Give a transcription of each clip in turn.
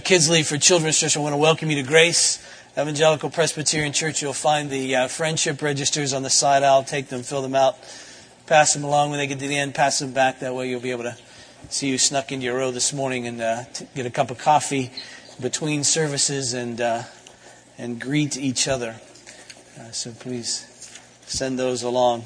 Kids League for Children's Church, I want to welcome you to Grace Evangelical Presbyterian Church. You'll find the uh, friendship registers on the side aisle. Take them, fill them out, pass them along when they get to the end, pass them back. That way you'll be able to see you snuck into your row this morning and uh, get a cup of coffee between services and, uh, and greet each other. Uh, so please send those along.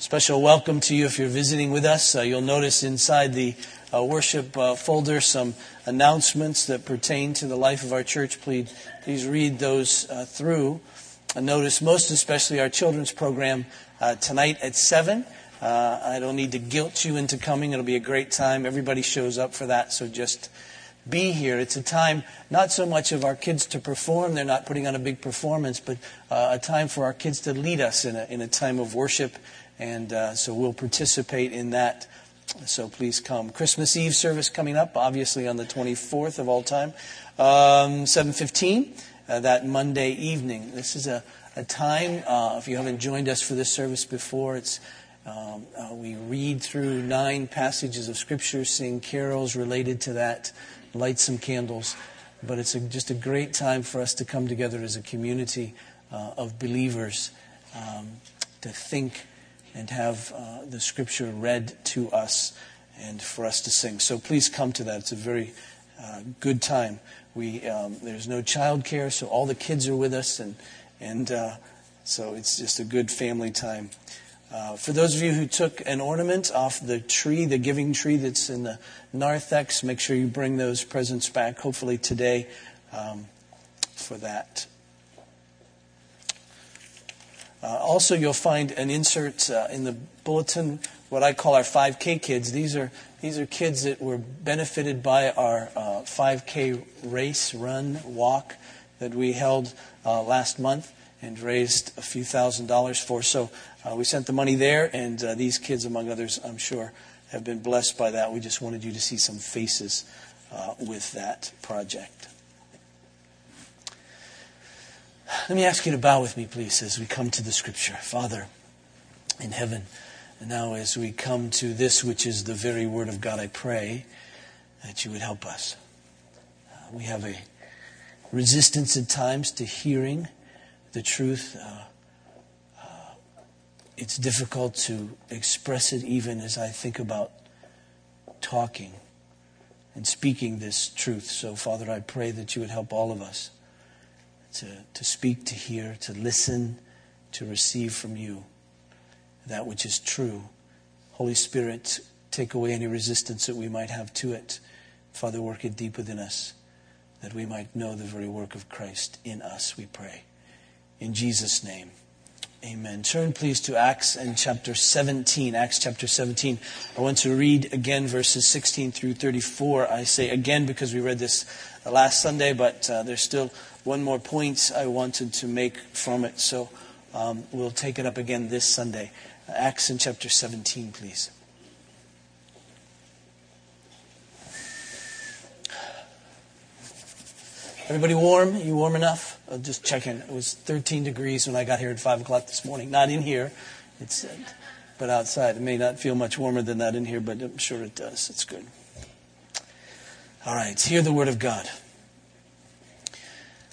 Special welcome to you if you're visiting with us. Uh, you'll notice inside the uh, worship folder some announcements that pertain to the life of our church. Please, please read those uh, through. And notice most especially our children's program uh, tonight at 7. Uh, I don't need to guilt you into coming. It'll be a great time. Everybody shows up for that, so just be here. It's a time not so much of our kids to perform, they're not putting on a big performance, but uh, a time for our kids to lead us in a, in a time of worship. And uh, so we'll participate in that so please come. Christmas Eve service coming up, obviously on the 24th of all time, um, 7:15 uh, that Monday evening. This is a, a time. Uh, if you haven't joined us for this service before, it's um, uh, we read through nine passages of Scripture, sing carols related to that, light some candles. But it's a, just a great time for us to come together as a community uh, of believers um, to think and have uh, the scripture read to us and for us to sing. So please come to that. It's a very uh, good time. We, um, there's no child care, so all the kids are with us, and, and uh, so it's just a good family time. Uh, for those of you who took an ornament off the tree, the giving tree that's in the narthex, make sure you bring those presents back, hopefully today, um, for that. Uh, also, you'll find an insert uh, in the bulletin, what I call our 5K kids. These are, these are kids that were benefited by our uh, 5K race, run, walk that we held uh, last month and raised a few thousand dollars for. So uh, we sent the money there, and uh, these kids, among others, I'm sure, have been blessed by that. We just wanted you to see some faces with that project. Let me ask you to bow with me, please, as we come to the scripture. Father in heaven, and now as we come to this, which is the very word of God, I pray that you would help us. Uh, we have a resistance at times to hearing the truth. Uh, uh, it's difficult to express it even as I think about talking and speaking this truth. So, Father, I pray that you would help all of us to, to speak, to hear, to listen, to receive from you that which is true. Holy Spirit, take away any resistance that we might have to it. Father, work it deep within us that we might know the very work of Christ in us, we pray. In Jesus' name. Amen. Turn please to Acts and chapter 17. Acts chapter 17. I want to read again verses 16 through 34. I say again because we read this last Sunday, but uh, there's still one more point I wanted to make from it. So um, we'll take it up again this Sunday. Acts in chapter 17, please. Everybody warm? You warm enough? I'll just checking. It was 13 degrees when I got here at 5 o'clock this morning. Not in here, it's, but outside. It may not feel much warmer than that in here, but I'm sure it does. It's good. All right, hear the word of God.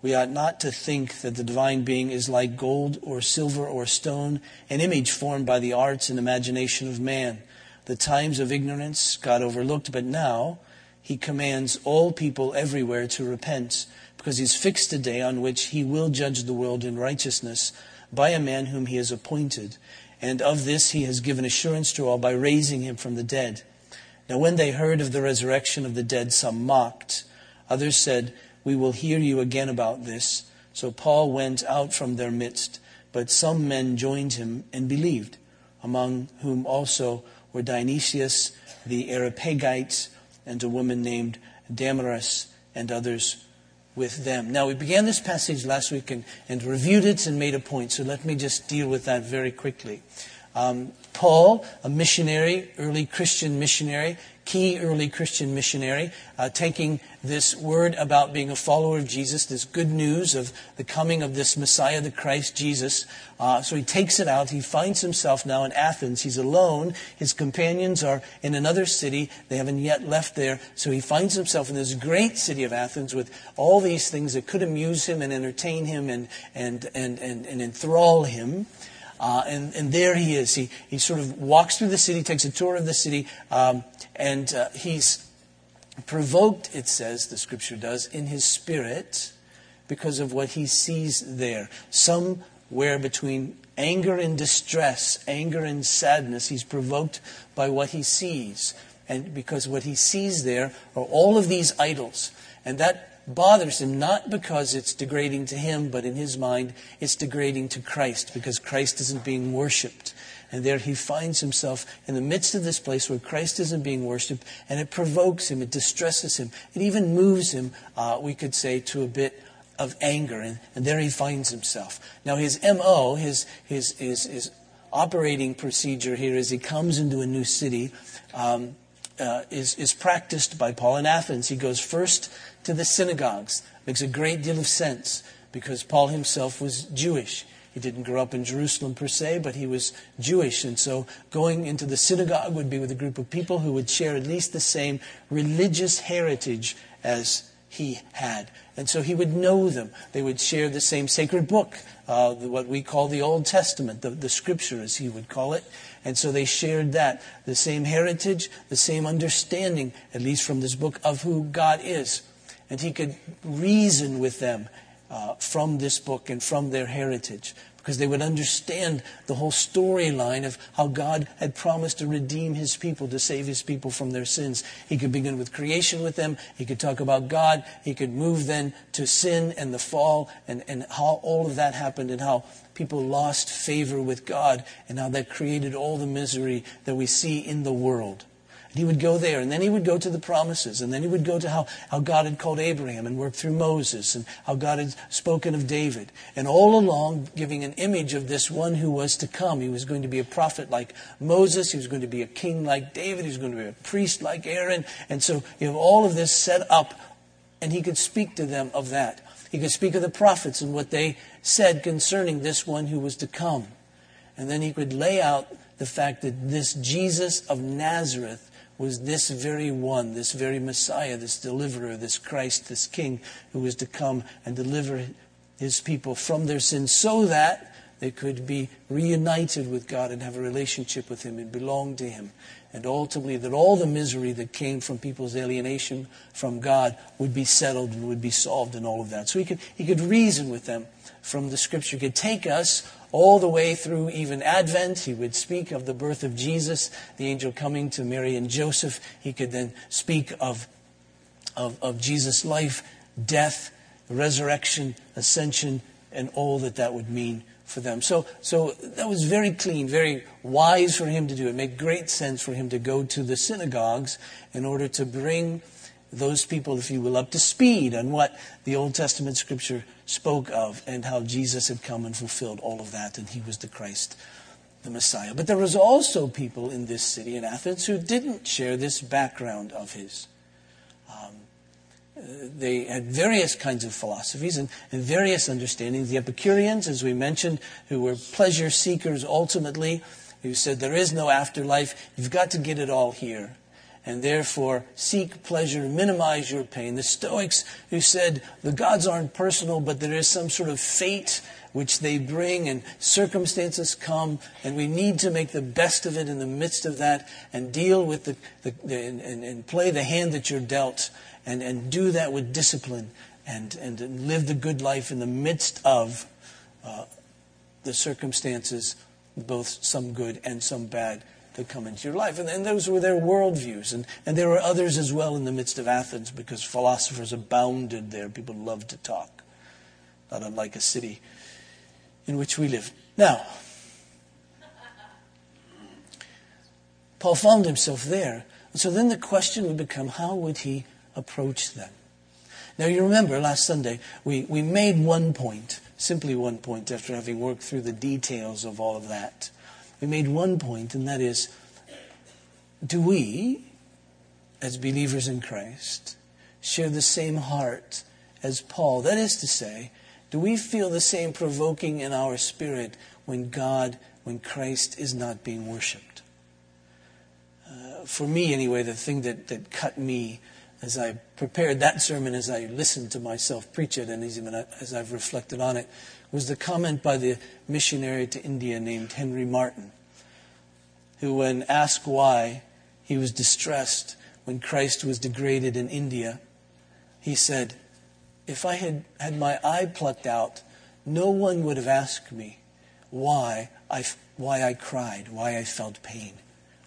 we ought not to think that the divine being is like gold or silver or stone, an image formed by the arts and imagination of man. The times of ignorance God overlooked, but now he commands all people everywhere to repent, because he's fixed a day on which he will judge the world in righteousness by a man whom he has appointed. And of this he has given assurance to all by raising him from the dead. Now, when they heard of the resurrection of the dead, some mocked. Others said, we will hear you again about this. So Paul went out from their midst, but some men joined him and believed, among whom also were Dionysius the Areopagite and a woman named Damaris and others with them. Now, we began this passage last week and, and reviewed it and made a point, so let me just deal with that very quickly. Um, Paul, a missionary, early Christian missionary, key early Christian missionary, uh, taking this word about being a follower of Jesus, this good news of the coming of this Messiah, the Christ Jesus. Uh, so he takes it out. He finds himself now in Athens. He's alone. His companions are in another city. They haven't yet left there. So he finds himself in this great city of Athens with all these things that could amuse him and entertain him and, and, and, and, and enthrall him. Uh, and, and there he is. He, he sort of walks through the city, takes a tour of the city, um, and uh, he's provoked, it says, the scripture does, in his spirit because of what he sees there. Somewhere between anger and distress, anger and sadness, he's provoked by what he sees. And because what he sees there are all of these idols. And that bothers him not because it's degrading to him, but in his mind, it's degrading to Christ because Christ isn't being worshipped. And there he finds himself in the midst of this place where Christ isn't being worshipped, and it provokes him, it distresses him, it even moves him, uh, we could say, to a bit of anger. And, and there he finds himself. Now, his MO, his, his, his, his operating procedure here as he comes into a new city, um, uh, is, is practiced by Paul in Athens. He goes first to the synagogues. Makes a great deal of sense because Paul himself was Jewish. He didn't grow up in Jerusalem per se, but he was Jewish. And so going into the synagogue would be with a group of people who would share at least the same religious heritage as he had. And so he would know them. They would share the same sacred book, uh, what we call the Old Testament, the, the scripture as he would call it. And so they shared that, the same heritage, the same understanding, at least from this book, of who God is and he could reason with them uh, from this book and from their heritage because they would understand the whole storyline of how God had promised to redeem his people, to save his people from their sins. He could begin with creation with them. He could talk about God. He could move then to sin and the fall and, and how all of that happened and how people lost favor with God and how that created all the misery that we see in the world. He would go there, and then he would go to the promises, and then he would go to how, how God had called Abraham and worked through Moses, and how God had spoken of David. And all along, giving an image of this one who was to come. He was going to be a prophet like Moses, he was going to be a king like David, he was going to be a priest like Aaron. And so you have all of this set up, and he could speak to them of that. He could speak of the prophets and what they said concerning this one who was to come. And then he could lay out the fact that this Jesus of Nazareth was this very one, this very Messiah, this deliverer, this Christ, this King who was to come and deliver his people from their sins so that they could be reunited with God and have a relationship with Him and belong to Him. And ultimately, that all the misery that came from people's alienation from God would be settled and would be solved and all of that. So he could, he could reason with them from the Scripture. He could take us all the way through even Advent. He would speak of the birth of Jesus, the angel coming to Mary and Joseph. He could then speak of, of, of Jesus' life, death, resurrection, ascension, and all that that would mean for them. So, so that was very clean, very wise for him to do. It made great sense for him to go to the synagogues in order to bring those people, if you will, up to speed on what the Old Testament scripture spoke of and how Jesus had come and fulfilled all of that, and he was the Christ, the Messiah. But there was also people in this city, in Athens, who didn't share this background of his they had various kinds of philosophies and, and, various understandings. The Epicureans, as we mentioned, who were pleasure seekers ultimately, who said there is no afterlife, you've got to get it all here. And therefore, seek pleasure, minimize your pain. The Stoics, who said the gods aren't personal, but there is some sort of fate which they bring, and circumstances come, and we need to make the best of it in the midst of that, and deal with the, the, the and, and play the hand that you're dealt and, and do that with discipline and, and live the good life in the midst of uh, the circumstances, both some good and some bad, that come into your life. And, and those were their worldviews. And, and there were others as well in the midst of Athens because philosophers abounded there. People loved to talk, not unlike a city in which we live. Now, Paul found himself there. And so then the question would become how would he approach them. Now, you remember last Sunday, we, we made one point, simply one point, after having worked through the details of all of that. We made one point, and that is do we, as believers in Christ, share the same heart as Paul? That is to say, do we feel the same provoking in our spirit when God, when Christ is not being worshiped? Uh, for me, anyway, the thing that, that cut me as I prepared that sermon, as I listened to myself preach it, and as I've reflected on it, was the comment by the missionary to India named Henry Martyn, who, when asked why he was distressed when Christ was degraded in India, he said, If I had had my eye plucked out, no one would have asked me why I, why I cried, why I felt pain,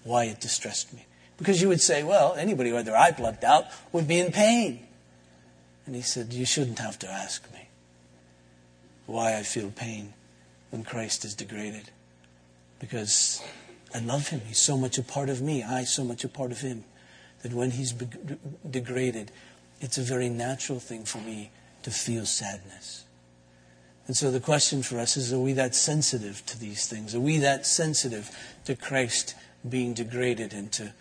why it distressed me. Because you would say, well, anybody who had their eye plucked out would be in pain. And he said, You shouldn't have to ask me why I feel pain when Christ is degraded. Because I love him. He's so much a part of me. I so much a part of him. That when he's degraded, it's a very natural thing for me to feel sadness. And so the question for us is are we that sensitive to these things? Are we that sensitive to Christ being degraded and to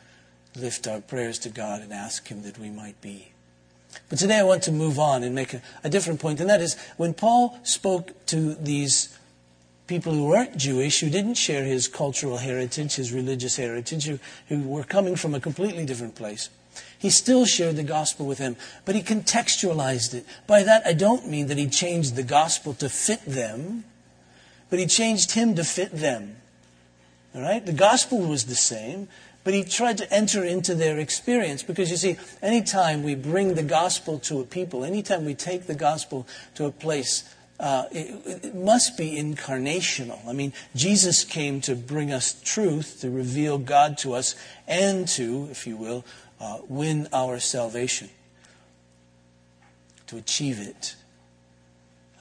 lift our prayers to God and ask Him that we might be. But today I want to move on and make a, a different point, and that is when Paul spoke to these people who weren't Jewish, who didn't share his cultural heritage, his religious heritage, who, who were coming from a completely different place. He still shared the gospel with them, but he contextualized it. By that, I don't mean that he changed the gospel to fit them, but he changed him to fit them. All right? The gospel was the same, but he tried to enter into their experience because you see, anytime we bring the gospel to a people, anytime we take the gospel to a place, uh, it, it, must be incarnational. I mean, Jesus came to bring us truth, to reveal God to us, and to, if you will, uh, win our salvation, to achieve it.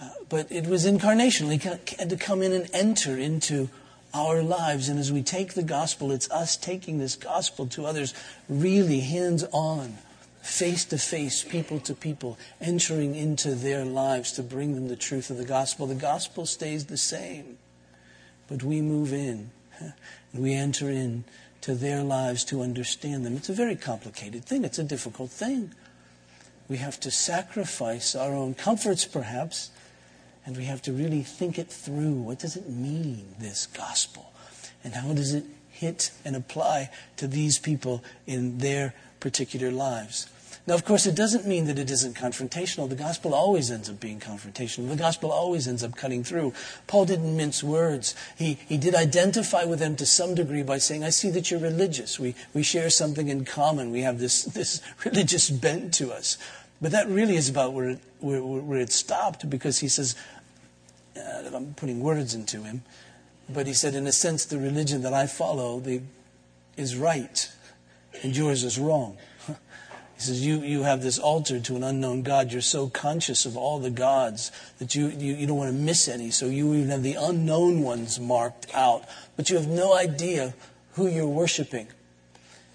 Uh, but it was incarnational. He had to come in and enter into our lives. And as we take the gospel, it's us taking this gospel to others really hands on, face to face, people to people, entering into their lives to bring them the truth of the gospel. The gospel stays the same, but we move in. And we enter in to their lives to understand them. It's a very complicated thing. It's a difficult thing. We have to sacrifice our own comforts, perhaps, and we have to really think it through. What does it mean, this gospel? And how does it hit and apply to these people in their particular lives? Now, of course, it doesn't mean that it isn't confrontational. The gospel always ends up being confrontational. The gospel always ends up cutting through. Paul didn't mince words. He, he did identify with them to some degree by saying, I see that you're religious. We, we share something in common. We have this, this religious bent to us. But that really is about where it, where, where it stopped because he says, uh, I'm putting words into him, but he said, in a sense, the religion that I follow is right, and yours is wrong. He says, you, you have this altar to an unknown God. You're so conscious of all the gods that you, you, you don't want to miss any. So you even have the unknown ones marked out. But you have no idea who you're worshiping.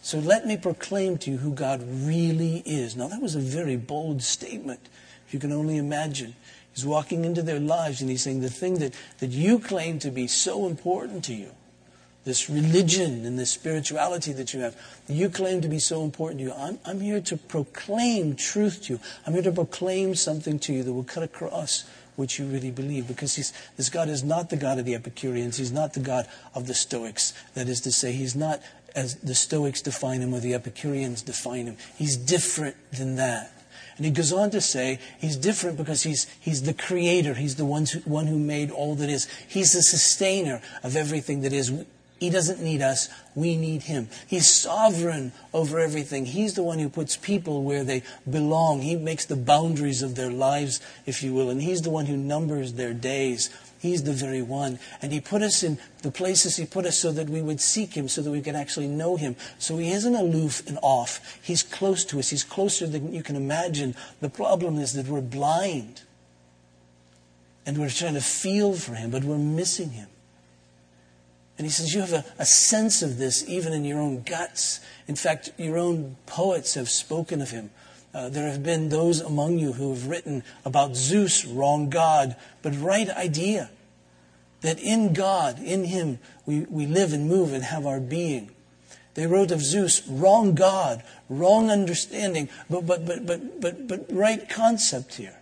So let me proclaim to you who God really is. Now, that was a very bold statement, if you can only imagine. He's walking into their lives and he's saying, The thing that, that you claim to be so important to you, this religion and this spirituality that you have, you claim to be so important to you. I'm, I'm here to proclaim truth to you. I'm here to proclaim something to you that will cut across what you really believe. Because this God is not the God of the Epicureans. He's not the God of the Stoics. That is to say, He's not as the Stoics define Him or the Epicureans define Him. He's different than that. And he goes on to say he's different because he's, he's the creator. He's the one who, one who made all that is. He's the sustainer of everything that is. He doesn't need us. We need him. He's sovereign over everything. He's the one who puts people where they belong. He makes the boundaries of their lives, if you will. And he's the one who numbers their days. He's the very one. And He put us in the places He put us so that we would seek Him, so that we could actually know Him. So He isn't aloof and off. He's close to us. He's closer than you can imagine. The problem is that we're blind. And we're trying to feel for Him, but we're missing Him. And he says, You have a, a, sense of this even in your own guts. In fact, your own poets have spoken of him. Uh, there have been those among you who have written about Zeus, wrong God, but right idea. That in God, in Him, we, we live and move and have our being. They wrote of Zeus, wrong God, wrong understanding, but, but, but, but, but, but right concept here.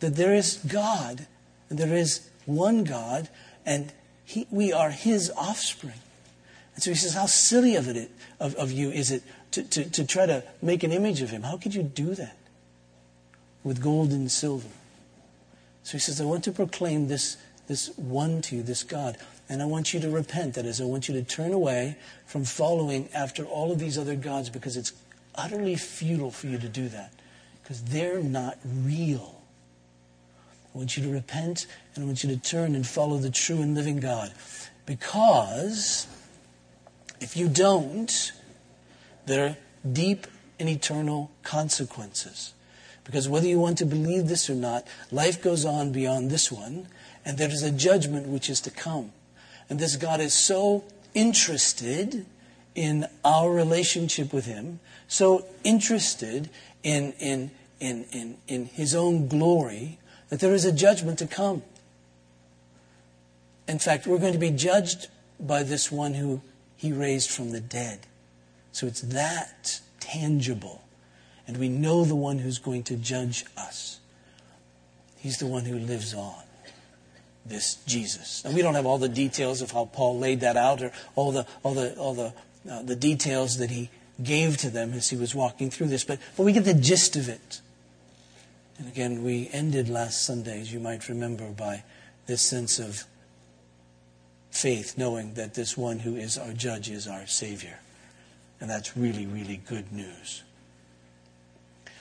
That there is God, there is one God, and he, we are His offspring. And so he says, How silly of it of, of you is it to, to, to try to make an image of him. How could you do that with gold and silver? So he says, I want to proclaim this, this one to you, this God. And I want you to repent. That is, I want you to turn away from following after all of these other gods because it's utterly futile for you to do that because they're not real. I want you to repent and I want you to turn and follow the true and living God. Because if you don't, there are deep and eternal consequences. Because whether you want to believe this or not, life goes on beyond this one, and there is a judgment which is to come. And this God is so interested in our relationship with Him, so interested in, in, in, in, in His own glory, that there is a judgment to come. In fact, we're going to be judged by this one who He raised from the dead. So it's that tangible. And we know the one who's going to judge us. He's the one who lives on. This Jesus. And we don't have all the details of how Paul laid that out or all the, all the, all the, uh, the details that he gave to them as he was walking through this, but, but we get the gist of it. And again, we ended last Sunday, as you might remember, by this sense of faith, knowing that this one who is our judge is our Savior. And that's really, really good news.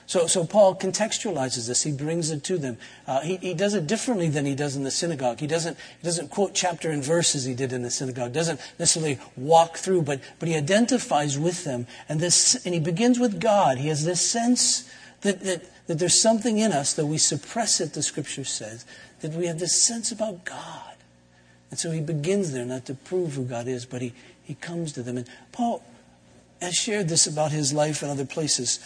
So, so Paul contextualizes this. He brings it to them. Uh, he, he does it differently than he does in the synagogue. He doesn't, he doesn't quote chapter and verse as he did in the synagogue. Doesn't necessarily walk through, but, but he identifies with them. And, this, and he begins with God. He has this sense that, that, that there's something in us that we suppress it, the scripture says, that we have this sense about God. And so he begins there, not to prove who God is, but he, he comes to them. And Paul, has shared this about his life in other places,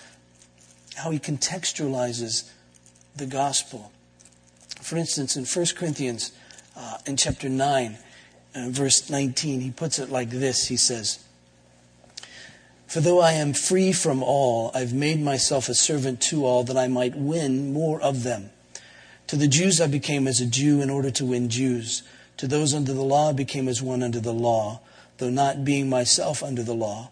how he contextualizes the gospel. For instance, in 1 Corinthians uh, in chapter 9, uh, verse 19, he puts it like this He says, For though I am free from all, I've made myself a servant to all that I might win more of them. To the Jews I became as a Jew in order to win Jews. To those under the law I became as one under the law, though not being myself under the law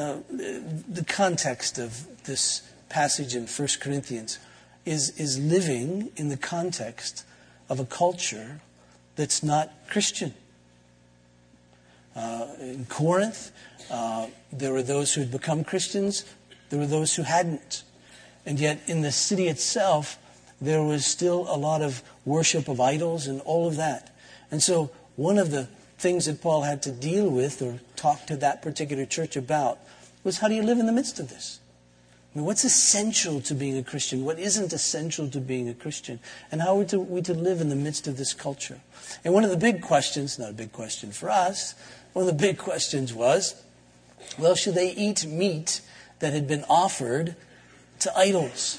The context of this passage in 1 Corinthians is, is living in the context of a culture that's not Christian. Uh, in Corinth, uh, there were those who had become Christians, there were those who hadn't. And yet, in the city itself, there was still a lot of worship of idols and all of that. And so, one of the things that Paul had to deal with or talk to that particular church about was how do you live in the midst of this? I mean, what's essential to being a Christian? What isn't essential to being a Christian? And how are we to, live in the midst of this culture? And one of the big questions, not a big question for us, one of the big questions was well, should they eat meat that had been offered to idols?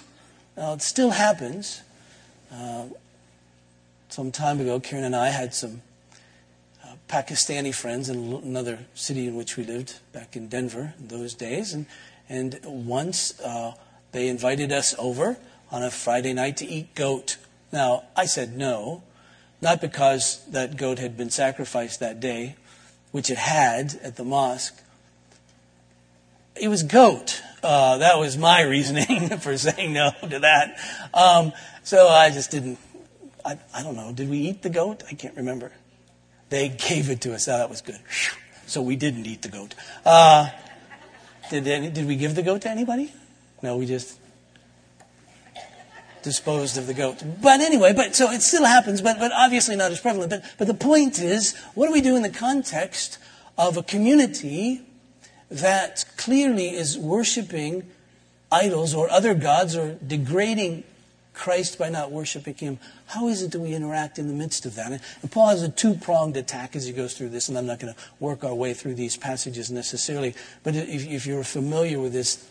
Now, it still happens. Uh, some time ago, Karen and I had some Pakistani friends in another city in which we lived back in Denver in those days. And and once uh, they invited us over on a Friday night to eat goat. Now, I said no, not because that goat had been sacrificed that day, which it had at the mosque. It was goat. Uh, that was my reasoning for saying no to that. Um, so I just didn't. I, I, don't know. Did we eat the goat? I can't remember. They gave it to us. Oh, that was good. So we didn't eat the goat. Uh, did, any, did we give the goat to anybody? No, we just disposed of the goat. But anyway, but so it still happens, but, but obviously not as prevalent. But, but the point is, what do we do in the context of a community that clearly is worshiping idols or other gods or degrading Christ by not worshiping Him. How is it that we interact in the midst of that? And Paul has a two pronged attack as he goes through this, and I'm not going to work our way through these passages necessarily. But if, if you're familiar with this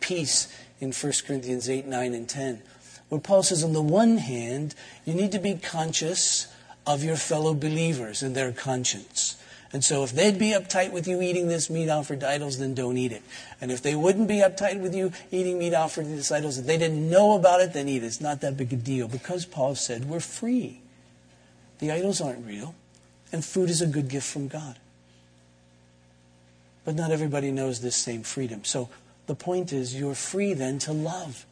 piece in 1 Corinthians 8, 9, and 10, where Paul says, on the one hand, you need to be conscious of your fellow believers and their conscience. And so if they'd be uptight with you eating this meat offered to idols, then don't eat it. And if they wouldn't be uptight with you eating meat offered to idols, if they didn't know about it, then eat it. It's not that big a deal because Paul said we're free. The idols aren't real, and food is a good gift from God. But not everybody knows this same freedom. So the point is, you're free then to love.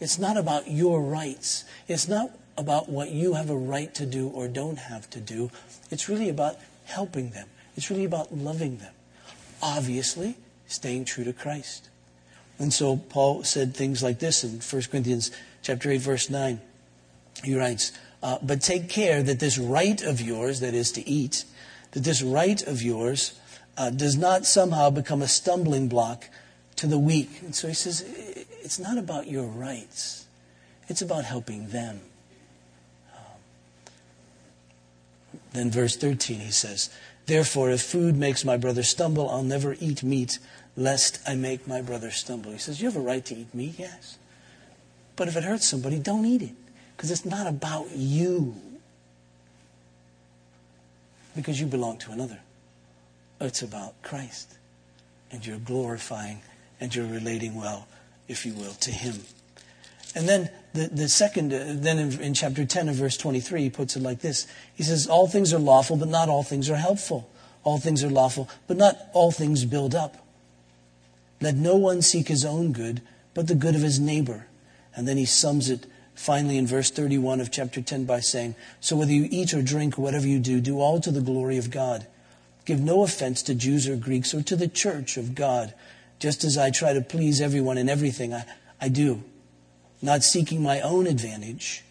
It's not about your rights. It's not about what you have a right to do or don't have to do. It's really about helping them. It's really about loving them. Obviously, staying true to Christ. And so Paul said things like this in 1 Corinthians chapter 8, verse 9. He writes, uh, But take care that this right of yours, that is to eat, that this right of yours uh, does not somehow become a stumbling block to the weak. And so he says, it's not about your rights. It's about helping them. Then, verse 13, he says, Therefore, if food makes my brother stumble, I'll never eat meat, lest I make my brother stumble. He says, You have a right to eat meat, yes. But if it hurts somebody, don't eat it. Because it's not about you. Because you belong to another. It's about Christ. And you're glorifying and you're relating well, if you will, to Him. And then the, the second, uh, then in, in chapter 10 of verse 23, he puts it like this. He says, All things are lawful, but not all things are helpful. All things are lawful, but not all things build up. Let no one seek his own good, but the good of his neighbor. And then he sums it finally in verse 31 of chapter 10 by saying, So whether you eat or drink whatever you do, do all to the glory of God. Give no offense to Jews or Greeks or to the church of God, just as I try to please everyone in everything I, I do not seeking my own advantage,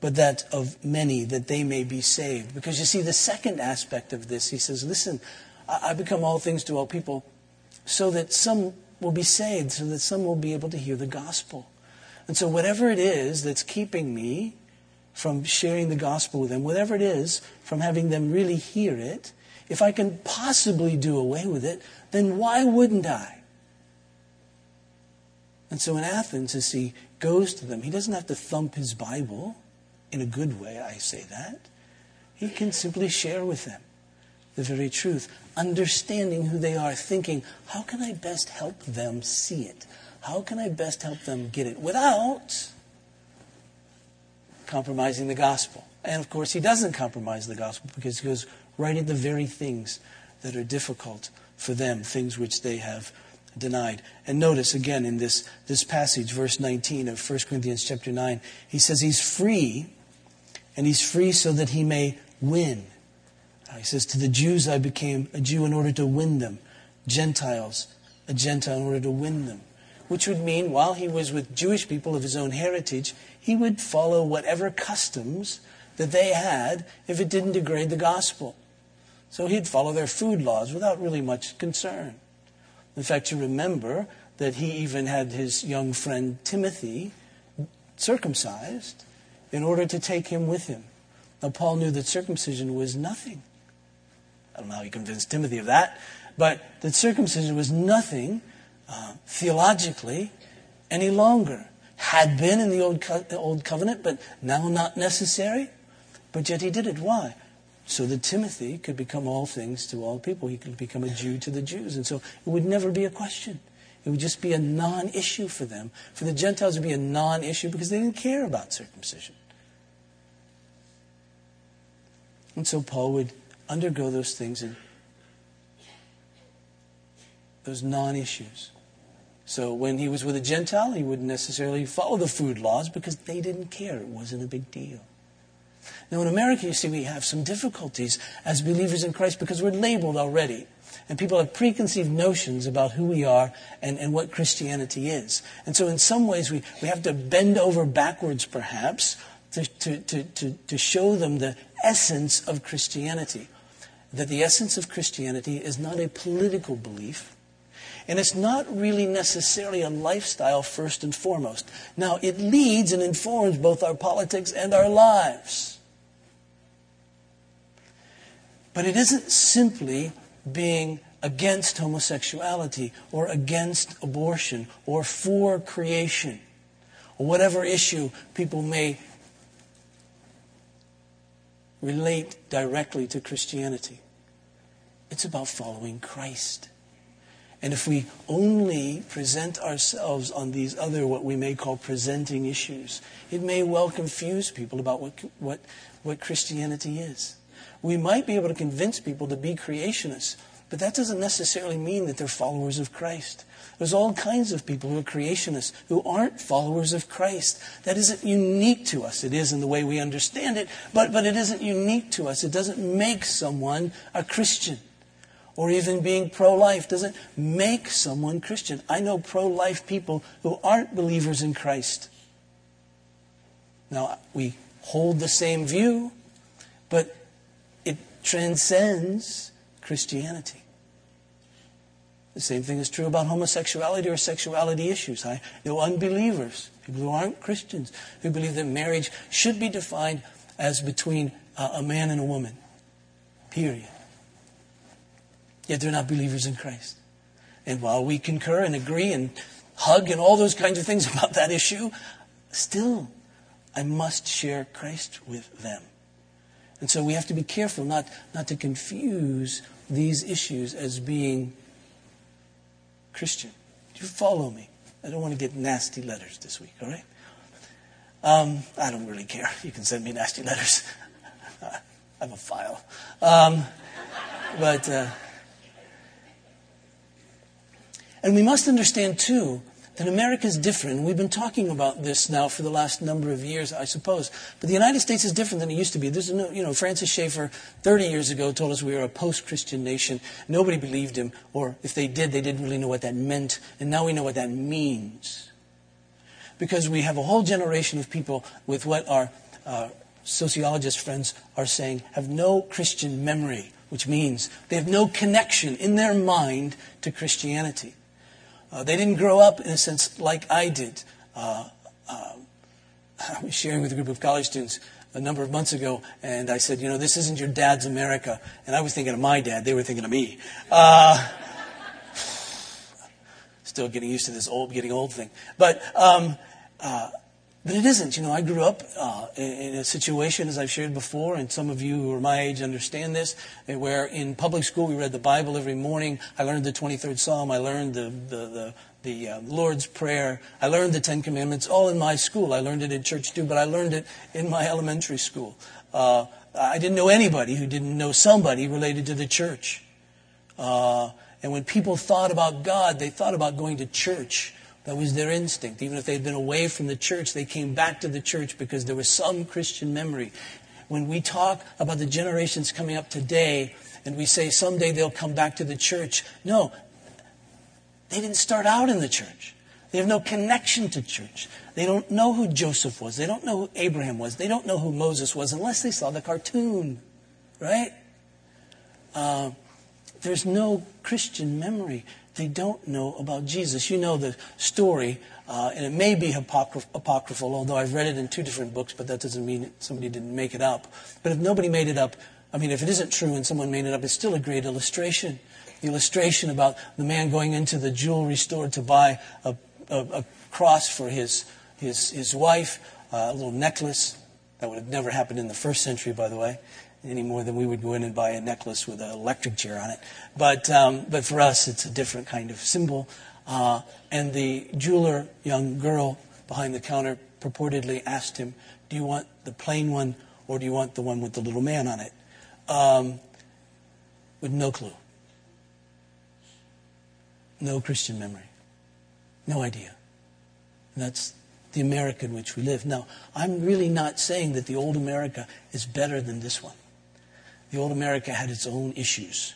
but that of many, that they may be saved. Because you see, the second aspect of this, he says, listen, I become all things to all people so that some will be saved, so that some will be able to hear the gospel. And so, whatever it is that's keeping me from sharing the gospel with them, whatever it is from having them really hear it, if I can possibly do away with it, then why wouldn't I? And so in Athens, as he goes to them, he doesn't have to thump his Bible in a good way, I say that. He can simply share with them the very truth, understanding who they are, thinking, how can I best help them see it? How can I best help them get it without compromising the gospel? And of course, he doesn't compromise the gospel because he goes right at the very things that are difficult for them, things which they have denied. And notice again in this, this passage, verse 19 of 1 Corinthians chapter 9, he says he's free, and he's free so that he may win. He says, To the Jews I became a Jew in order to win them, Gentiles, a Gentile in order to win them. Which would mean, while he was with Jewish people of his own heritage, he would follow whatever customs that they had if it didn't degrade the gospel. So he'd follow their food laws without really much concern. In fact, you remember that he even had his young friend Timothy circumcised in order to take him with him. Now, Paul knew that circumcision was nothing. I don't know how he convinced Timothy of that, but that circumcision was nothing uh, theologically any longer. Had been in the old, co- old covenant, but now not necessary. But yet he did it. Why? So that Timothy could become all things to all people. He could become a Jew to the Jews. And so it would never be a question. It would just be a non issue for them. For the Gentiles, it would be a non issue because they didn't care about circumcision. And so Paul would undergo those things and those non issues. So when he was with a Gentile, he wouldn't necessarily follow the food laws because they didn't care. It wasn't a big deal. Now, in America, you see, we have some difficulties as believers in Christ because we're labeled already. And people have preconceived notions about who we are and, and what Christianity is. And so, in some ways, we, we have to bend over backwards, perhaps, to, to, to, to, to show them the essence of Christianity. That the essence of Christianity is not a political belief, and it's not really necessarily a lifestyle first and foremost. Now, it leads and informs both our politics and our lives. But it isn't simply being against homosexuality or against abortion or for creation or whatever issue people may relate directly to Christianity. It's about following Christ. And if we only present ourselves on these other, what we may call presenting issues, it may well confuse people about what, what, what Christianity is. We might be able to convince people to be creationists, but that doesn't necessarily mean that they're followers of Christ. There's all kinds of people who are creationists who aren't followers of Christ. That isn't unique to us. It is in the way we understand it, but, but it isn't unique to us. It doesn't make someone a Christian. Or even being pro life doesn't make someone Christian. I know pro life people who aren't believers in Christ. Now, we hold the same view, but transcends Christianity. The same thing is true about homosexuality or sexuality issues. I know unbelievers, people who aren't Christians, who believe that marriage should be defined as between uh, a man and a woman. Period. Yet they're not believers in Christ. And while we concur and agree and hug and all those kinds of things about that issue, still, I must share Christ with them. And so we have to be careful not, not to confuse these issues as being Christian. Do you follow me? I don't want to get nasty letters this week, all right? Um, I don't really care. You can send me nasty letters. I have a file. Um, but, uh, and we must understand, too, that America is different. We've been talking about this now for the last number of years, I suppose. But the United States is different than it used to be. There's no, you know, Francis Schaeffer, 30 years ago, told us we were a post-Christian nation. Nobody believed him, or if they did, they didn't really know what that meant. And now we know what that means. Because we have a whole generation of people with what our uh, sociologist friends are saying have no Christian memory, which means they have no connection in their mind to Christianity. Uh, they didn't grow up, in a sense, like I did. Uh, uh, I was sharing with a group of college students a number of months ago, and I said, you know, this isn't your dad's America. And I was thinking of my dad. They were thinking of me. Uh, still getting used to this old, getting old thing. But um, uh, but it isn't. You know, I grew up uh, in, a situation, as I've shared before, and some of you who are my age understand this, where in public school we read the Bible every morning. I learned the 23rd Psalm. I learned the, the, the, the uh, Lord's Prayer. I learned the Ten Commandments all in my school. I learned it in church too, but I learned it in my elementary school. Uh, I didn't know anybody who didn't know somebody related to the church. Uh, And when people thought about God, they thought about going to church. That was their instinct. Even if they'd been away from the church, they came back to the church because there was some Christian memory. When we talk about the generations coming up today, and we say someday they'll come back to the church, no, they didn't start out in the church. They have no connection to church. They don't know who Joseph was. They don't know who Abraham was. They don't know who Moses was unless they saw the cartoon, right? Uh, there's no Christian memory. They don't know about Jesus. You know the story, uh, and it may be apocryph- apocryphal, although I've read it in two different books, but that doesn't mean somebody didn't make it up. But if nobody made it up, I mean, if it isn't true and someone made it up, it's still a great illustration. The illustration about the man going into the jewelry store to buy a, a, a cross for his, his, his wife, uh, a little necklace. That would have never happened in the first century, by the way, any more than we would go in and buy a necklace with an electric chair on it. But, um, but for us, it's a different kind of symbol. Uh, and the jeweler, young girl behind the counter, purportedly asked him, Do you want the plain one or do you want the one with the little man on it? Um, with no clue. No Christian memory. No idea. And that's the America in which we live. Now, I'm really not saying that the old America is better than this one. The old America had its own issues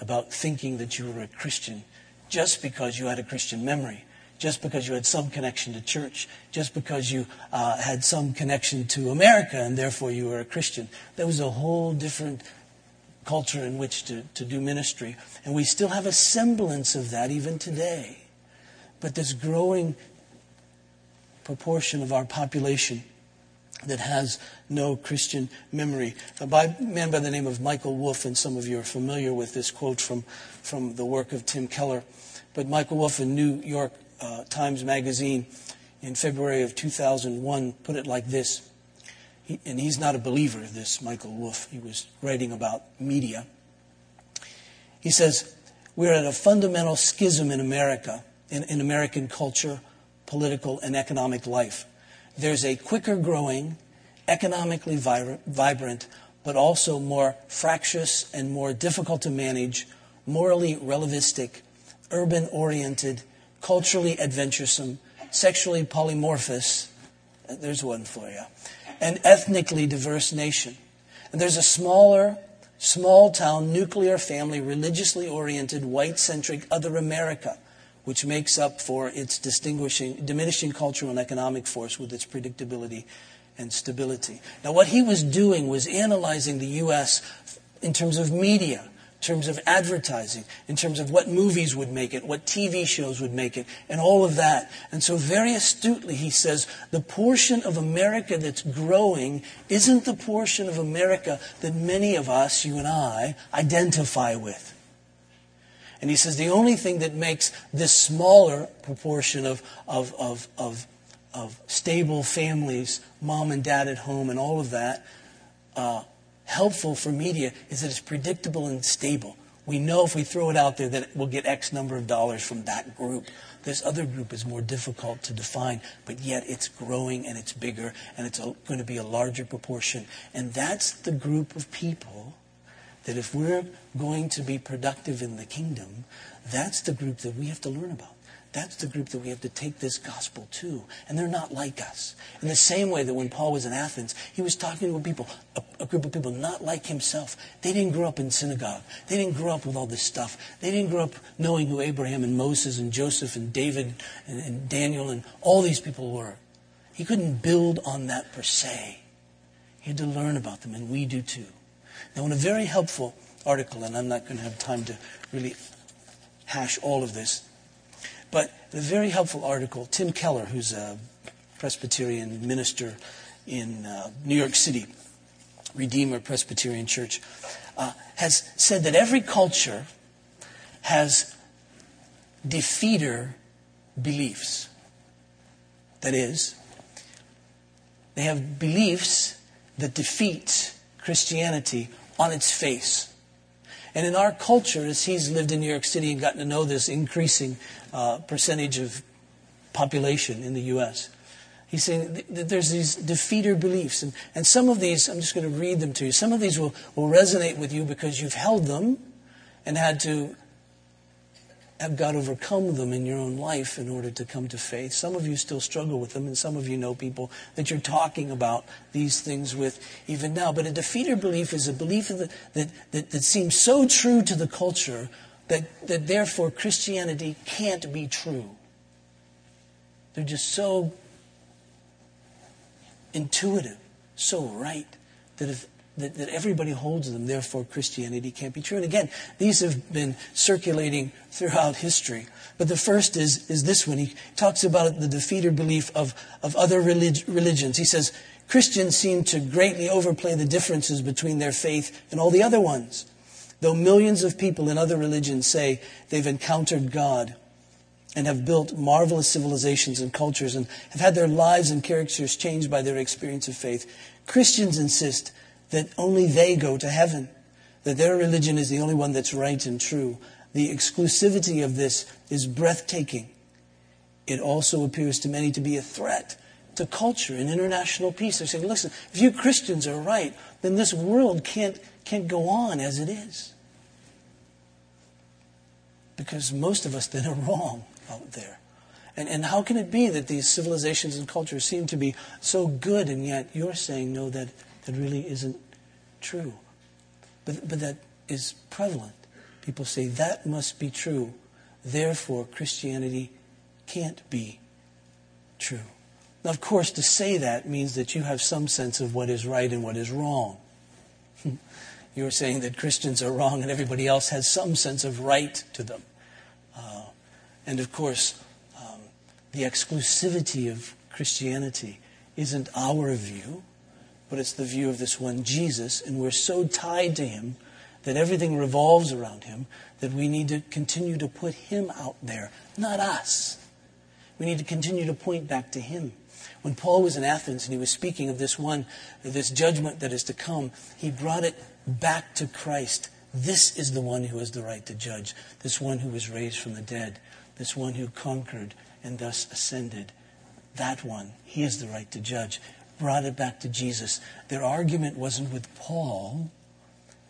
about thinking that you were a Christian just because you had a Christian memory, just because you had some connection to church, just because you uh, had some connection to America and therefore you were a Christian. There was a whole different culture in which to, to do ministry. And we still have a semblance of that even today. But this growing proportion of our population that has no Christian memory. A man by the name of Michael Wolff, and some of you are familiar with this quote from, from the work of Tim Keller. But Michael Wolff in New York uh, Times Magazine in February of 2001 put it like this. He, and he's not a believer, of this Michael Wolff. He was writing about media. He says, We're at a fundamental schism in America, in, in American culture, political, and economic life. There's a quicker growing, economically vibrant, but also more fractious and more difficult to manage, morally relativistic, urban oriented, culturally adventuresome, sexually polymorphous, uh, there's one for you, and ethnically diverse nation. And there's a smaller, small town, nuclear family, religiously oriented, white centric other America, which makes up for its distinguishing, diminishing cultural and economic force with its predictability and stability. Now, what he was doing was analyzing the U.S. in terms of media in terms of advertising, in terms of what movies would make it, what TV shows would make it, and all of that. And so, very astutely, he says the portion of America that's growing isn't the portion of America that many of us, you and I, identify with. And he says the only thing that makes this smaller proportion of, of, of, of, of stable families, mom and dad at home, and all of that, uh, helpful for media is that it's predictable and stable. We know if we throw it out there that we'll get X number of dollars from that group. This other group is more difficult to define, but yet it's growing and it's bigger and it's going to be a larger proportion. And that's the group of people that if we're going to be productive in the kingdom, that's the group that we have to learn about. That's the group that we have to take this gospel to. And they're not like us. In the same way that when Paul was in Athens, he was talking to people, a, a, group of people not like himself. They didn't grow up in synagogue. They didn't grow up with all this stuff. They didn't grow up knowing who Abraham and Moses and Joseph and David and, and Daniel and all these people were. He couldn't build on that per se. He had to learn about them, and we do too. Now, in a very helpful article, and I'm not going to have time to really hash all of this, but a very helpful article, Tim Keller, who's a Presbyterian minister in uh, New York City, Redeemer Presbyterian Church, uh, has said that every culture has defeater beliefs. That is, they have beliefs that defeat Christianity on its face. And in our culture, as he's lived in New York City and gotten to know this increasing uh, percentage of population in the U.S., he's saying that there's these defeater beliefs. And, and some of these, I'm just going to read them to you. Some of these will, will resonate with you because you've held them and had to have God overcome them in your own life in order to come to faith. Some of you still struggle with them, and some of you know people that you're talking about these things with even now. But a defeater belief is a belief that, that, that, that seems so true to the culture that, that therefore Christianity can't be true. They're just so intuitive, so right, that if that, that everybody holds them, therefore Christianity can't be true. And again, these have been circulating throughout history. But the first is, is this one. He talks about the defeater belief of, of other relig- religions. He says, Christians seem to greatly overplay the differences between their faith and all the other ones. Though millions of people in other religions say they've encountered God and have built marvelous civilizations and cultures and have had their lives and characters changed by their experience of faith, Christians insist that only they go to heaven, that their religion is the only one that's right and true. The exclusivity of this is breathtaking. It also appears to many to be a threat to culture and international peace. They're saying, listen, if you Christians are right, then this world can't, can't go on as it is. Because most of us then are wrong out there. And, and how can it be that these civilizations and cultures seem to be so good, and yet you're saying, no, that that really isn't true. But, but that is prevalent. People say that must be true. Therefore, Christianity can't be true. Now, of course, to say that means that you have some sense of what is right and what is wrong. You're saying that Christians are wrong and everybody else has some sense of right to them. Uh, and of course, um, the exclusivity of Christianity isn't our view but it's the view of this one Jesus, and we're so tied to him that everything revolves around him that we need to continue to put him out there, not us. We need to continue to point back to him. When Paul was in Athens and he was speaking of this one, this judgment that is to come, he brought it back to Christ. This is the one who has the right to judge, this one who was raised from the dead, this one who conquered and thus ascended. That one, he has the right to judge brought it back to Jesus. Their argument wasn't with Paul,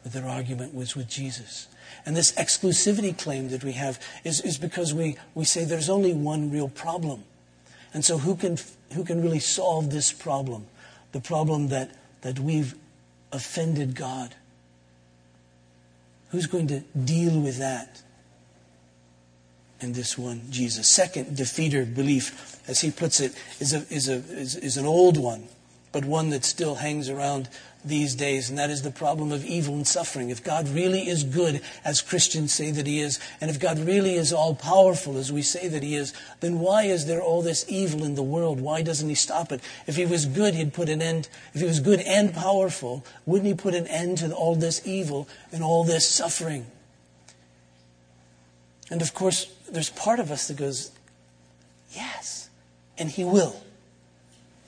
but their argument was with Jesus. And this exclusivity claim that we have is, is because we, we say there's only one real problem. And so who can, who can really solve this problem? The problem that, that we've offended God. Who's going to deal with that? And this one, Jesus. Second defeater belief, as he puts it, is, a, is, a, is, is an old one but one that still hangs around these days, and that is the problem of evil and suffering. If God really is good, as Christians say that He is, and if God really is all powerful, as we say that He is, then why is there all this evil in the world? Why doesn't He stop it? If He was good, He'd put an end, if He was good and powerful, wouldn't He put an end to all this evil and all this suffering? And of course, there's part of us that goes, yes, and He will.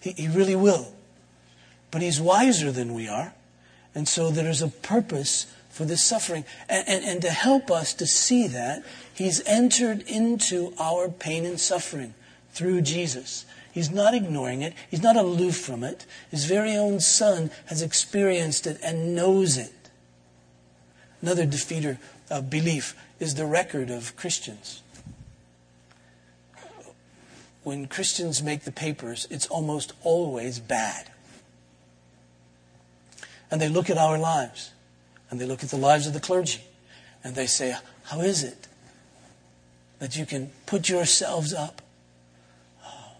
He, he really will. But he's wiser than we are. And so there is a purpose for this suffering. And, and, and, to help us to see that, he's entered into our pain and suffering through Jesus. He's not ignoring it. He's not aloof from it. His very own son has experienced it and knows it. Another defeater of belief is the record of Christians. When Christians make the papers, it's almost always bad. And they look at our lives, and they look at the lives of the clergy, and they say, How is it that you can put yourselves up? Uh,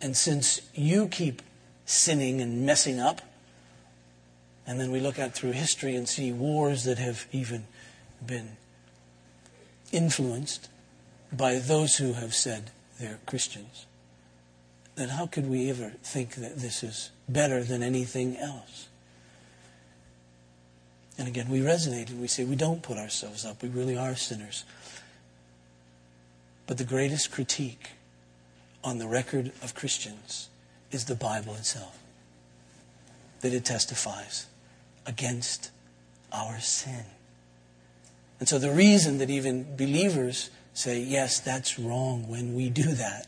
and since you keep sinning and messing up, and then we look at through history and see wars that have even been influenced by those who have said they're Christians, then how could we ever think that this is better than anything else? And again, we resonate and we say we don't put ourselves up. We really are sinners. But the greatest critique on the record of Christians is the Bible itself. That it testifies against our sin. And so the reason that even believers say, yes, that's wrong when we do that,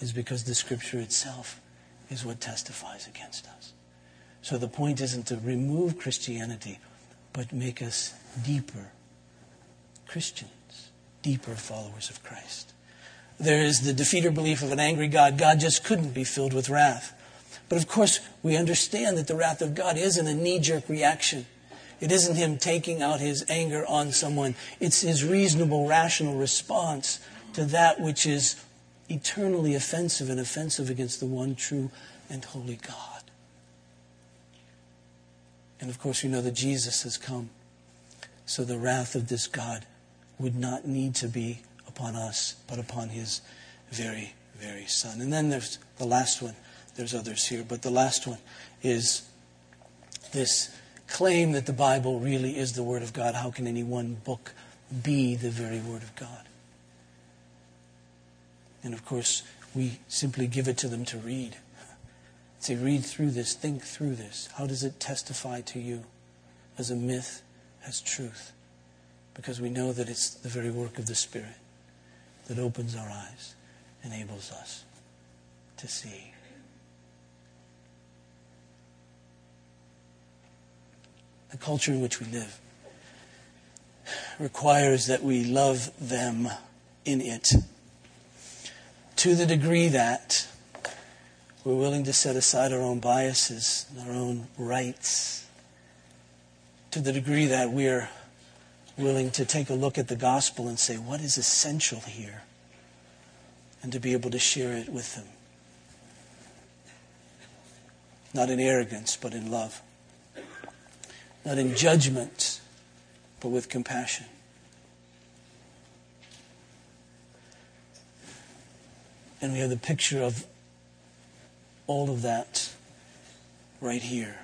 is because the Scripture itself is what testifies against us. So the point isn't to remove Christianity but make us deeper Christians. deeper followers of Christ. There is the defeater belief of an angry God. God just couldn't be filled with wrath. But of course, we understand that the wrath of God isn't a knee jerk reaction. It isn't him taking out his anger on someone. It's his reasonable, rational response to that which is eternally offensive and offensive against the one true and holy God. And of course, we know that Jesus has come. So the wrath of this God would not need to be upon us, but upon his very, very Son. And then there's the last one. There's others here, but the last one is this claim that the Bible really is the Word of God. How can any one book be the very Word of God? And of course, we simply give it to them to read. Say, read through this, think through this. How does it testify to you as a myth, as truth? Because we know that it's the very work of the Spirit that opens our eyes, enables us to see. The culture in which we live requires that we love them in it to the degree that we're willing to set aside our own biases our own rights, to the degree that we're willing to take a look at the gospel and say, what is essential here? And to be able to share it with them. Not in arrogance, but in love. Not in judgment, but with compassion. And we have the picture of all of that right here.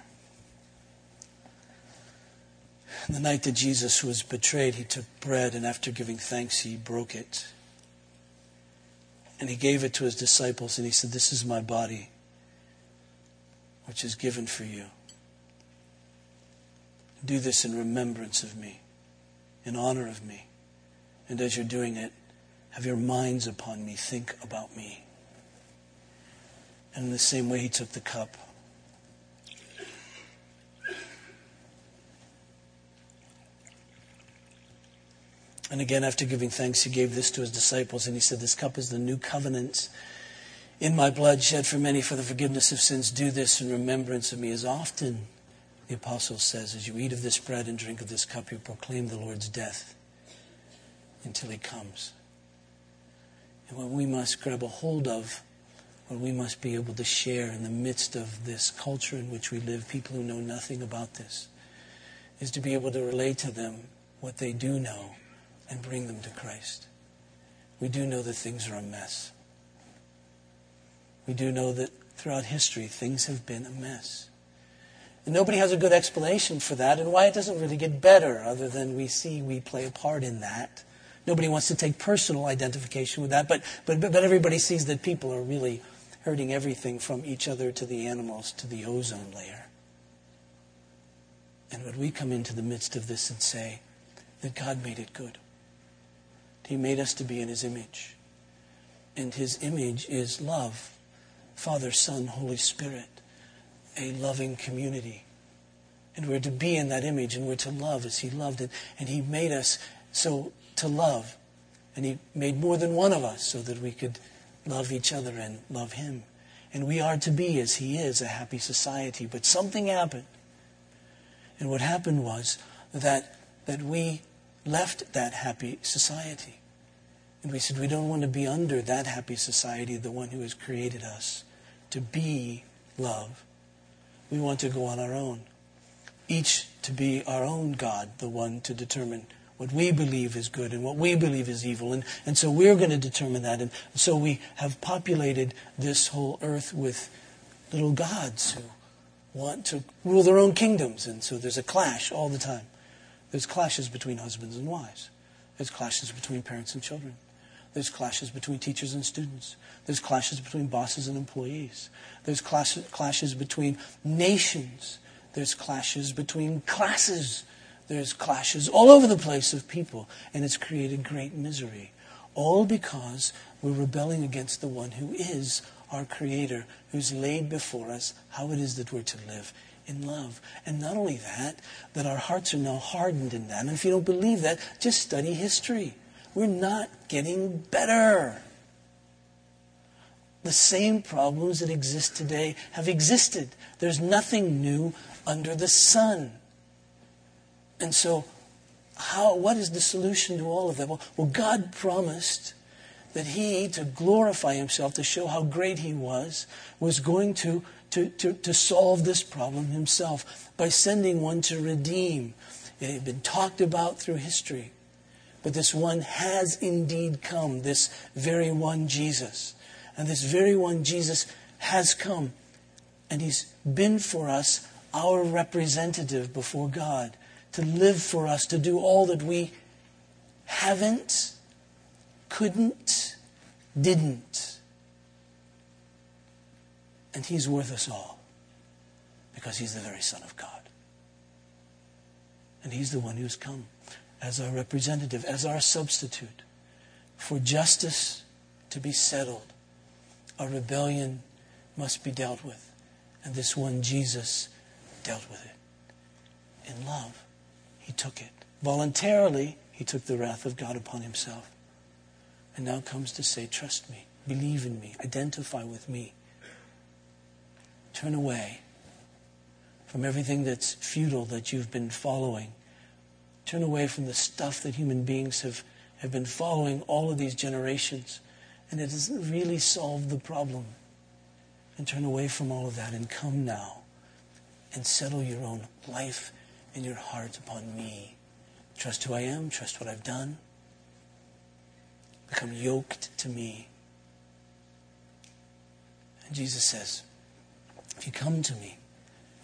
The night that Jesus was betrayed, he took bread, and after giving thanks, he broke it. And he gave it to his disciples, and he said, This is my body, which is given for you. Do this in remembrance of me, in honor of me. And as you're doing it, have your minds upon me. Think about me. And in the same way, he took the cup. And again, after giving thanks, he gave this to his disciples, and he said, This cup is the new covenant in my blood shed for many for the forgiveness of sins. Do this in remembrance of me. As often, the apostle says, as you eat of this bread and drink of this cup, you proclaim the Lord's death until he comes and what we must grab a hold of, what we must be able to share in the midst of this culture in which we live, people who know nothing about this, is to be able to relate to them what they do know and bring them to Christ. We do know that things are a mess. We do know that throughout history, things have been a mess. And nobody has a good explanation for that and why it doesn't really get better, other than we see we play a part in that. Nobody wants to take personal identification with that, but, but, but everybody sees that people are really hurting everything from each other to the animals to the ozone layer. And when we come into the midst of this and say that God made it good, He made us to be in His image. And His image is love Father, Son, Holy Spirit, a loving community. And we're to be in that image and we're to love as He loved it. And He made us so to love. And He made more than one of us so that we could love each other and love Him. And we are to be, as He is, a happy society. But something happened. And what happened was that, that we left that happy society. And we said, we don't want to be under that happy society, the one who has created us to be love. We want to go on our own. Each to be our own God, the one to determine what we believe is good and what we believe is evil. And, and so we're going to determine that. And so we have populated this whole earth with little gods who want to rule their own kingdoms. And so there's a clash all the time. There's clashes between husbands and wives. There's clashes between parents and children. There's clashes between teachers and students. There's clashes between bosses and employees. There's clashes between nations. There's clashes between classes. There's clashes all over the place of people, and it's created great misery. All because we're rebelling against the one who is our Creator, who's laid before us how it is that we're to live in love. And not only that, that our hearts are now hardened in that. And if you don't believe that, just study history. we're not getting better. The same problems that exist today have existed. There's nothing new under the sun. And so, how, what is the solution to all of that? Well, well, God promised that He, to glorify Himself, to show how great He was, was going to, to, to, to solve this problem Himself by sending one to redeem. It had been talked about through history. But this one has indeed come, this very one Jesus. And this very one Jesus has come. And he's been for us our representative before God, to live for us, to do all that we haven't, couldn't, didn't. And he's worth us all because he's the very Son of God. And he's the one who's come as our representative, as our substitute, for justice to be settled. Our rebellion must be dealt with. And this one, Jesus, dealt with it. In love, he took it. Voluntarily, he took the wrath of God upon himself. And now comes to say, Trust me, believe in me, identify with me. Turn away from everything that's futile that you've been following Turn away from the stuff that human beings have, have been following all of these generations. And it doesn't really solve the problem. And turn away from all of that and come now and settle your own life and your heart upon me. Trust who I am, trust what I've done. Become yoked to me. And Jesus says, if you come to me,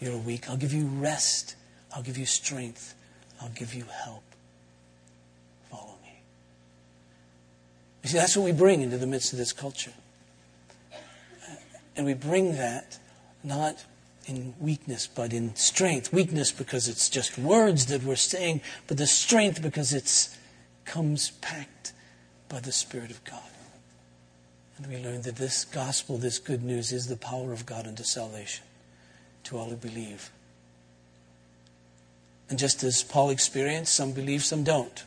you're weak. I'll give you rest. I'll give you strength. I'll give you help. Follow me. You see, that's what we bring into the midst of this culture. And we bring that not in weakness, but in strength. Weakness because it's just words that we're saying, but the strength because it comes packed by the Spirit of God. And we learn that this gospel, this good news, is the power of God unto salvation to all who believe. And just as Paul experienced, some believe, some don't.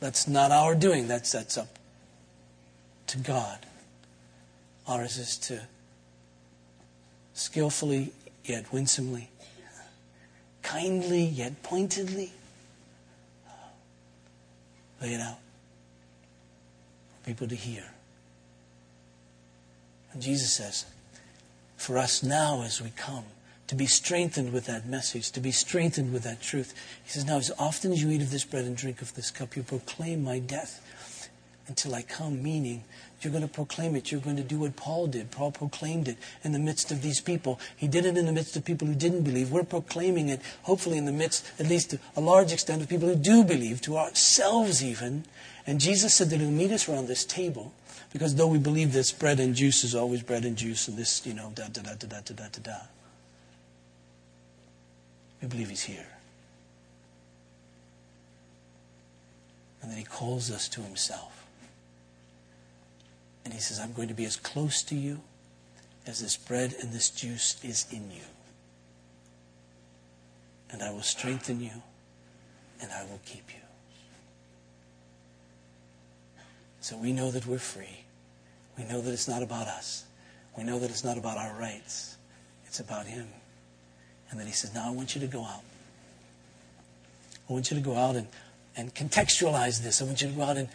That's not our doing. That's, that's up to God. Ours is to skillfully yet winsomely, kindly yet pointedly uh, lay it out for people to hear. And Jesus says, for us now as we come, to be strengthened with that message, to be strengthened with that truth. He says, Now, as often as you eat of this bread and drink of this cup, you proclaim my death until I come, meaning you're going to proclaim it. You're going to do what Paul did. Paul proclaimed it in the midst of these people. He did it in the midst of people who didn't believe. We're proclaiming it, hopefully, in the midst, at least to a large extent, of people who do believe, to ourselves even. And Jesus said that he'll meet us around this table. Because though we believe this bread and juice is always bread and juice, and this, you know, da da da da da da da da. We believe He's here. And then He calls us to Himself. And He says, I'm going to be as close to you as this bread and this juice is in you. And I will strengthen you and I will keep you. So we know that we're free. We know that it's not about us. We know that it's not about our rights. It's about Him. And then he says, Now I want you to go out. I want you to go out and, and contextualize this. I want you to go out and,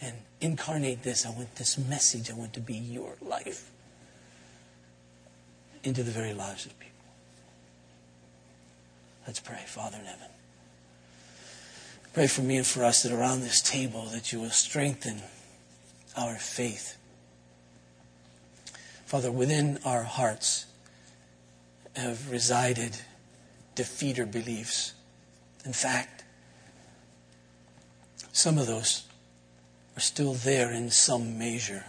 and incarnate this. I want this message. I want to be your life into the very lives of people. Let's pray. Father in heaven. Pray for me and for us that around this table that you will strengthen our faith. Father, within our hearts, have resided defeater beliefs. In fact, some of those are still there in some measure.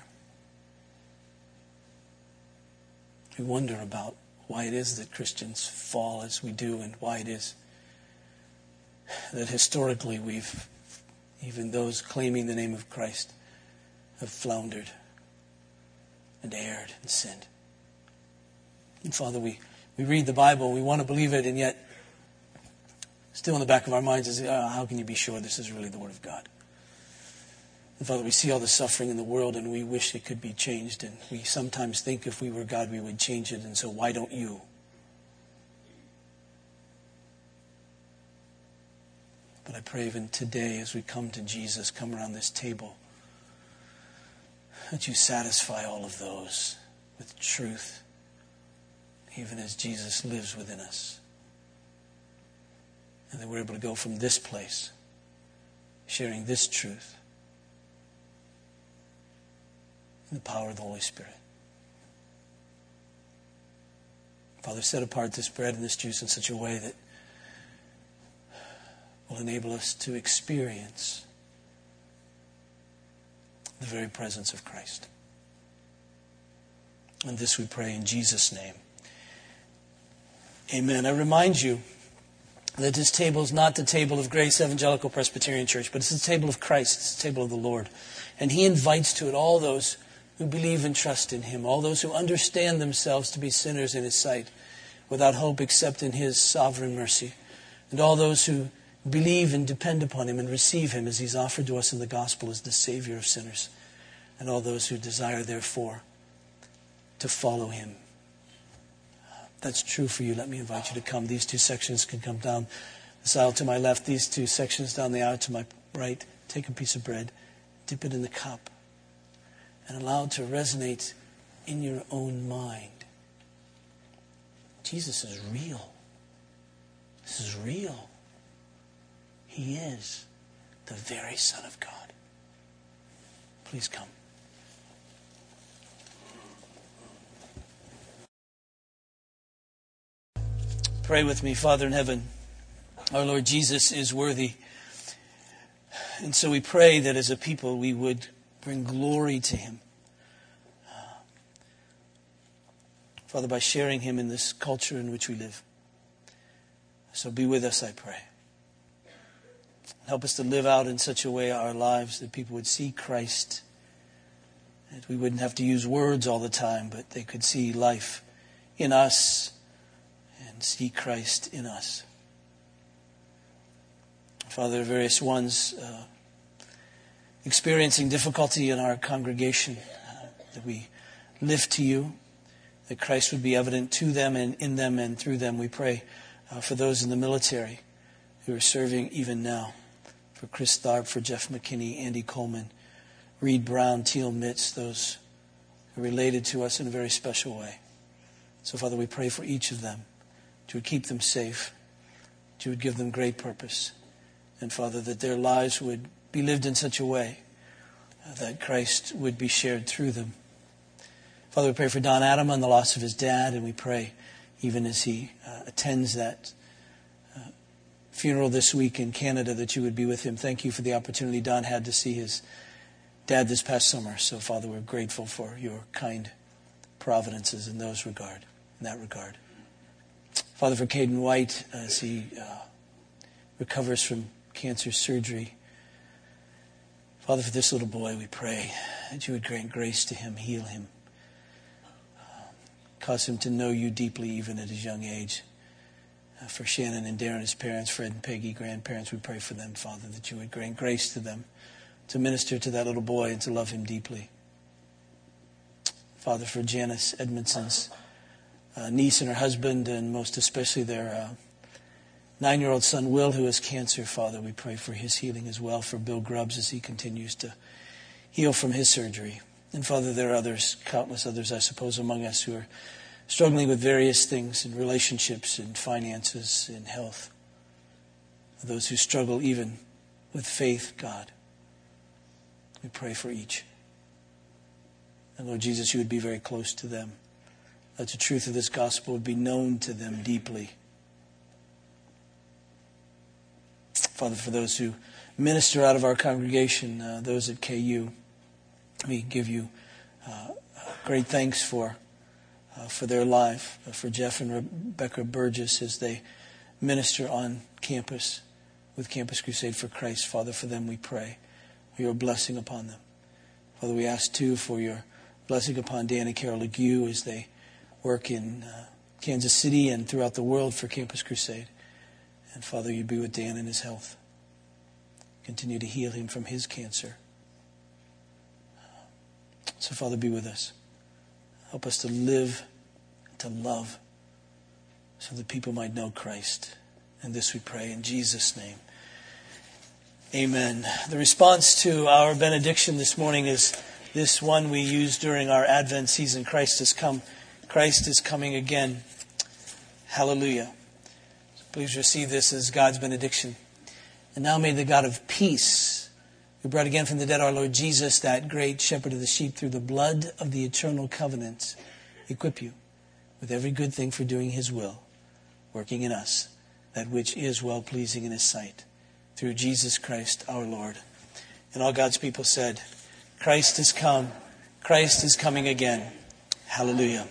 We wonder about why it is that Christians fall as we do and why it is that historically we've, even those claiming the name of Christ, have floundered and erred and sinned. And Father, we we read the Bible, we want to believe it, and yet, still in the back of our minds is, oh, how can you be sure this is really the Word of God? And Father, we see all the suffering in the world and we wish it could be changed. And we sometimes think if we were God, we would change it. And so why don't you? But I pray even today as we come to Jesus, come around this table, that you satisfy all of those with truth, even as Jesus lives within us. And that we're able to go from this place, sharing this truth in the power of the Holy Spirit. Father, set apart this bread and this juice in such a way that will enable us to experience the very presence of Christ. And this we pray in Jesus' name. Amen. I remind you that this table is not the table of Grace Evangelical Presbyterian Church, but it's the table of Christ. It's the table of the Lord. And He invites to it all those who believe and trust in Him, all those who understand themselves to be sinners in His sight, without hope except in His sovereign mercy, and all those who believe and depend upon Him and receive Him as He's offered to us in the gospel as the Savior of sinners, and all those who desire, therefore, to follow Him. That's true for you. Let me invite you to come. These two sections can come down this aisle to my left, these two sections down the aisle to my right. Take a piece of bread, dip it in the cup and allow it to resonate in your own mind. Jesus is real. This is real. He is the very Son of God. Please come. Pray with me, Father in heaven. Our Lord Jesus is worthy. And so we pray that as a people we would bring glory to Him. Father, by sharing Him in this culture in which we live. So be with us, I pray. Help us to live out in such a way our lives that people would see Christ. That we wouldn't have to use words all the time, but they could see life in us and see Christ in us. Father, various ones. Uh, experiencing difficulty in our congregation, uh, that we lift to you, that Christ would be evident to them and in them and through them. We pray uh, for those in the military who are serving even now, for Chris Tharp, for Jeff McKinney, Andy Coleman, Reed Brown, Teal Mitz, those who are related to us in a very special way. So, Father, we pray for each of them. Would keep them safe. Would give them great purpose. And, Father, that their lives would be lived in such a way that Christ would be shared through them. Father, we pray for Don Adam on the loss of his dad, and we pray even as he uh, attends that uh, funeral this week in Canada that you would be with him. Thank you for the opportunity Don had to see his dad this past summer. So, Father, we're grateful for your kind providences in those regard, in that regard. Father, for Caden White as he uh, recovers from cancer surgery. Father, for this little boy, we pray that you would grant grace to him, heal him, cause him to know you deeply even at his young age. Uh, for Shannon and Darren, his parents, Fred and Peggy, grandparents, we pray for them, Father, that you would grant grace to them to minister to that little boy and to love him deeply. Father, for Janice Edmondson's uh, niece and her husband, and most especially their uh, nine year old son, Will, who has cancer, Father, we pray for his healing as well. For Bill Grubbs as he continues to heal from his surgery. And Father, there are others, countless others, I suppose, among us who are struggling with various things in relationships, in finances, in health. Those who struggle even with faith, God. We pray for each. And Lord Jesus, you would be very close to them. That the truth of this gospel would be known to them deeply Father, for those who minister out of our congregation, uh, those at KU, we give you uh, great thanks for uh, for their life, uh, for Jeff and Rebecca Burgess as they minister on campus with Campus Crusade for Christ. Father, for them we pray your blessing upon them. Father, we ask too for your blessing upon Dan and Carol Legue as they work in uh, Kansas City and throughout the world for Campus Crusade. And Father, you be with Dan in his health. Continue to heal him from his cancer. So, Father, be with us. Help us to live, to love, so that people might know Christ. And this we pray in Jesus' name. Amen. The response to our benediction this morning is this one we use during our Advent season Christ has come. Christ is coming again. Hallelujah. Please receive this as God's benediction. And now may the God of peace, who brought again from the dead our Lord Jesus, that great shepherd of the sheep, through the blood of the eternal covenant, equip you with every good thing for doing his will, working in us that which is well pleasing in his sight, through Jesus Christ our Lord. And all God's people said, Christ has come. Christ is coming again. Hallelujah.